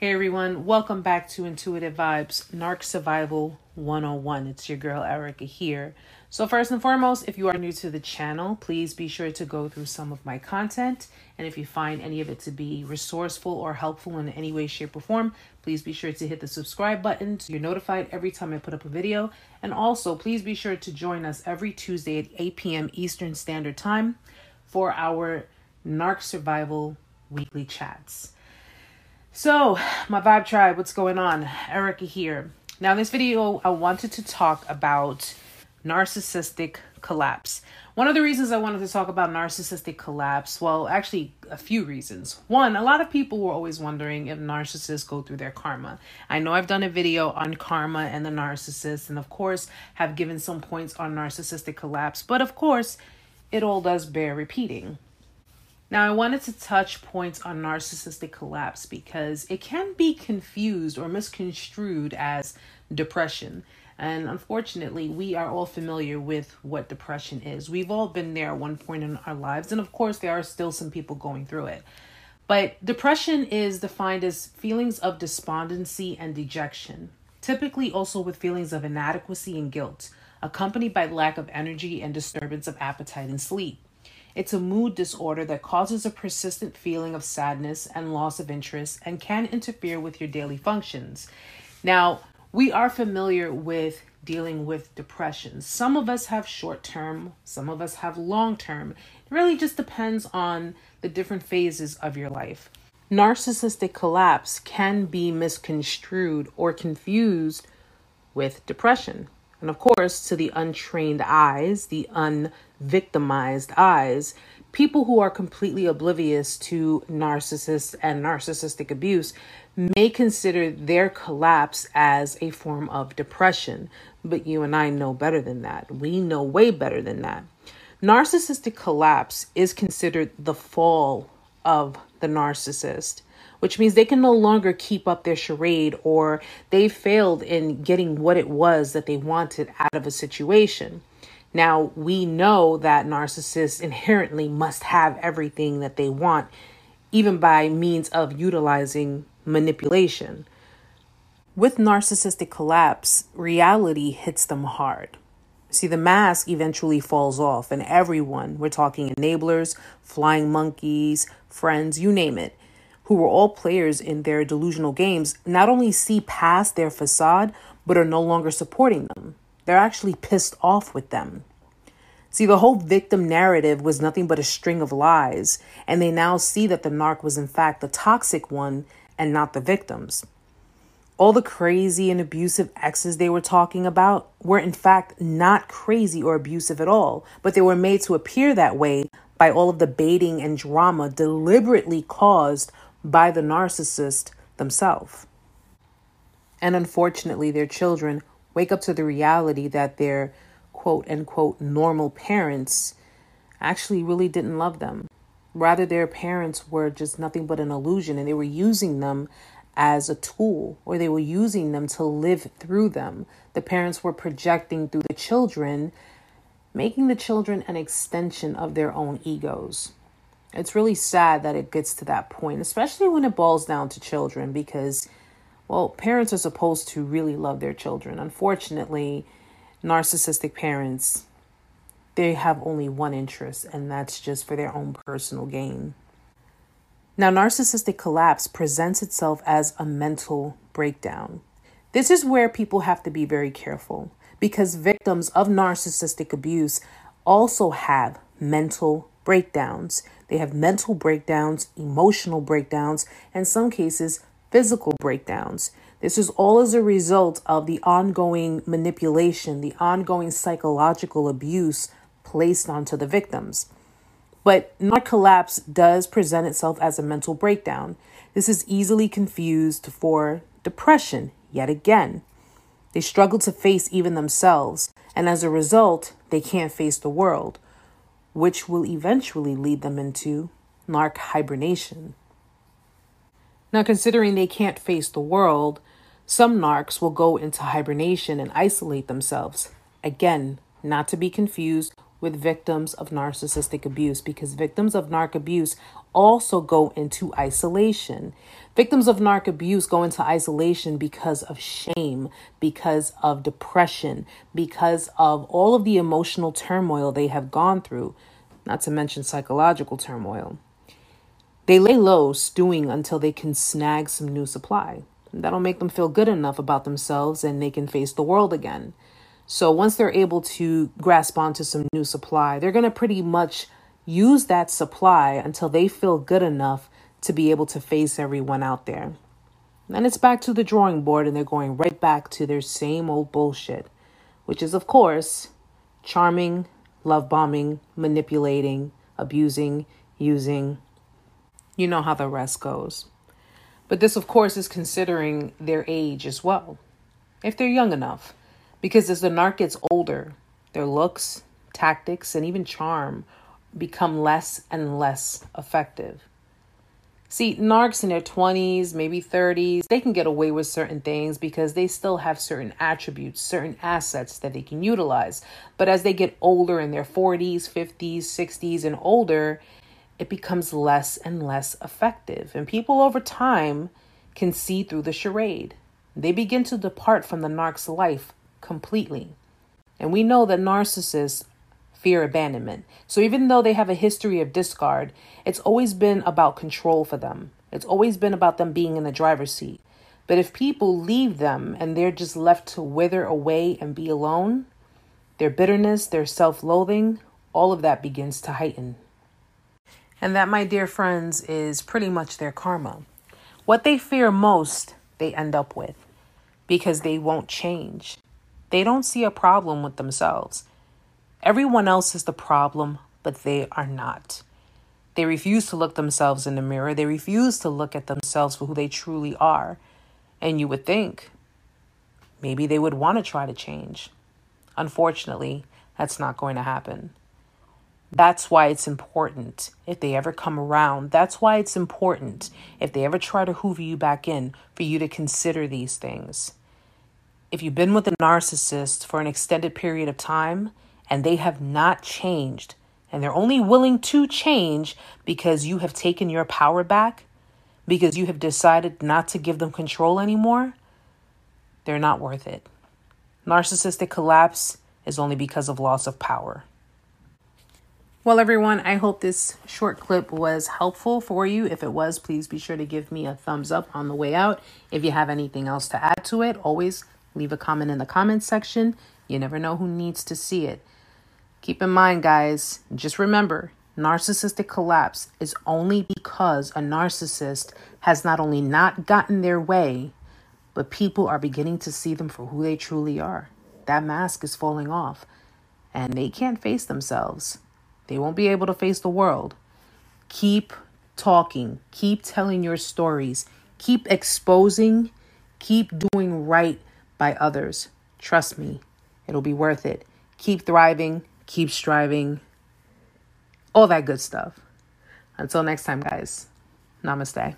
Hey everyone, welcome back to Intuitive Vibes Narc Survival 101. It's your girl Erica here. So, first and foremost, if you are new to the channel, please be sure to go through some of my content. And if you find any of it to be resourceful or helpful in any way, shape, or form, please be sure to hit the subscribe button so you're notified every time I put up a video. And also, please be sure to join us every Tuesday at 8 p.m. Eastern Standard Time for our Narc Survival weekly chats. So, my Vibe Tribe, what's going on? Erica here. Now, in this video, I wanted to talk about narcissistic collapse. One of the reasons I wanted to talk about narcissistic collapse, well, actually, a few reasons. One, a lot of people were always wondering if narcissists go through their karma. I know I've done a video on karma and the narcissist, and of course, have given some points on narcissistic collapse, but of course, it all does bear repeating. Now, I wanted to touch points on narcissistic collapse because it can be confused or misconstrued as depression. And unfortunately, we are all familiar with what depression is. We've all been there at one point in our lives. And of course, there are still some people going through it. But depression is defined as feelings of despondency and dejection, typically also with feelings of inadequacy and guilt, accompanied by lack of energy and disturbance of appetite and sleep. It's a mood disorder that causes a persistent feeling of sadness and loss of interest and can interfere with your daily functions. Now, we are familiar with dealing with depression. Some of us have short term, some of us have long term. It really just depends on the different phases of your life. Narcissistic collapse can be misconstrued or confused with depression. And of course, to the untrained eyes, the unvictimized eyes, people who are completely oblivious to narcissists and narcissistic abuse may consider their collapse as a form of depression. But you and I know better than that. We know way better than that. Narcissistic collapse is considered the fall of the narcissist which means they can no longer keep up their charade or they failed in getting what it was that they wanted out of a situation. Now, we know that narcissists inherently must have everything that they want, even by means of utilizing manipulation. With narcissistic collapse, reality hits them hard. See, the mask eventually falls off, and everyone, we're talking enablers, flying monkeys, friends, you name it, who were all players in their delusional games, not only see past their facade, but are no longer supporting them. They're actually pissed off with them. See, the whole victim narrative was nothing but a string of lies, and they now see that the narc was in fact the toxic one and not the victims. All the crazy and abusive exes they were talking about were in fact not crazy or abusive at all, but they were made to appear that way by all of the baiting and drama deliberately caused by the narcissist themselves. And unfortunately, their children wake up to the reality that their quote unquote normal parents actually really didn't love them. Rather, their parents were just nothing but an illusion and they were using them as a tool or they were using them to live through them. The parents were projecting through the children, making the children an extension of their own egos. It's really sad that it gets to that point, especially when it boils down to children, because, well, parents are supposed to really love their children. Unfortunately, narcissistic parents, they have only one interest, and that's just for their own personal gain. Now, narcissistic collapse presents itself as a mental breakdown. This is where people have to be very careful because victims of narcissistic abuse also have mental breakdowns. They have mental breakdowns, emotional breakdowns, and some cases, physical breakdowns. This is all as a result of the ongoing manipulation, the ongoing psychological abuse placed onto the victims. But narc collapse does present itself as a mental breakdown. This is easily confused for depression, yet again. They struggle to face even themselves, and as a result, they can't face the world which will eventually lead them into narc hibernation. Now, considering they can't face the world, some narcs will go into hibernation and isolate themselves. Again, not to be confused with victims of narcissistic abuse because victims of narc abuse also go into isolation. Victims of narc abuse go into isolation because of shame, because of depression, because of all of the emotional turmoil they have gone through, not to mention psychological turmoil. They lay low, stewing until they can snag some new supply. That'll make them feel good enough about themselves and they can face the world again. So once they're able to grasp onto some new supply, they're going to pretty much use that supply until they feel good enough to be able to face everyone out there. Then it's back to the drawing board and they're going right back to their same old bullshit, which is, of course, charming, love bombing, manipulating, abusing, using. You know how the rest goes. But this, of course, is considering their age as well, if they're young enough. Because as the narc gets older, their looks, tactics, and even charm become less and less effective. See, narcs in their 20s, maybe 30s, they can get away with certain things because they still have certain attributes, certain assets that they can utilize. But as they get older in their 40s, 50s, 60s, and older, it becomes less and less effective. And people over time can see through the charade. They begin to depart from the narc's life completely. And we know that narcissists fear abandonment. So even though they have a history of discard, it's always been about control for them. It's always been about them being in the driver's seat. But if people leave them and they're just left to wither away and be alone, their bitterness, their self loathing, all of that begins to heighten. And that, my dear friends, is pretty much their karma. What they fear most, they end up with because they won't change. They don't see a problem with themselves. Everyone else is the problem, but they are not. They refuse to look themselves in the mirror. They refuse to look at themselves for who they truly are. And you would think maybe they would want to try to change. Unfortunately, that's not going to happen. That's why it's important if they ever come around. That's why it's important if they ever try to hoover you back in for you to consider these things if you've been with a narcissist for an extended period of time and they have not changed, and they're only willing to change because you have taken your power back, because you have decided not to give them control anymore, they're not worth it. Narcissistic collapse is only because of loss of power. Well, everyone, I hope this short clip was helpful for you. If it was, please be sure to give me a thumbs up on the way out. If you have anything else to add to it, always Leave a comment in the comments section. You never know who needs to see it. Keep in mind, guys, just remember narcissistic collapse is only because a narcissist has not only not gotten their way, but people are beginning to see them for who they truly are. That mask is falling off, and they can't face themselves. They won't be able to face the world. Keep talking, keep telling your stories, keep exposing, keep doing right by others. Trust me, it'll be worth it. Keep thriving, keep striving, all that good stuff. Until next time, guys, namaste.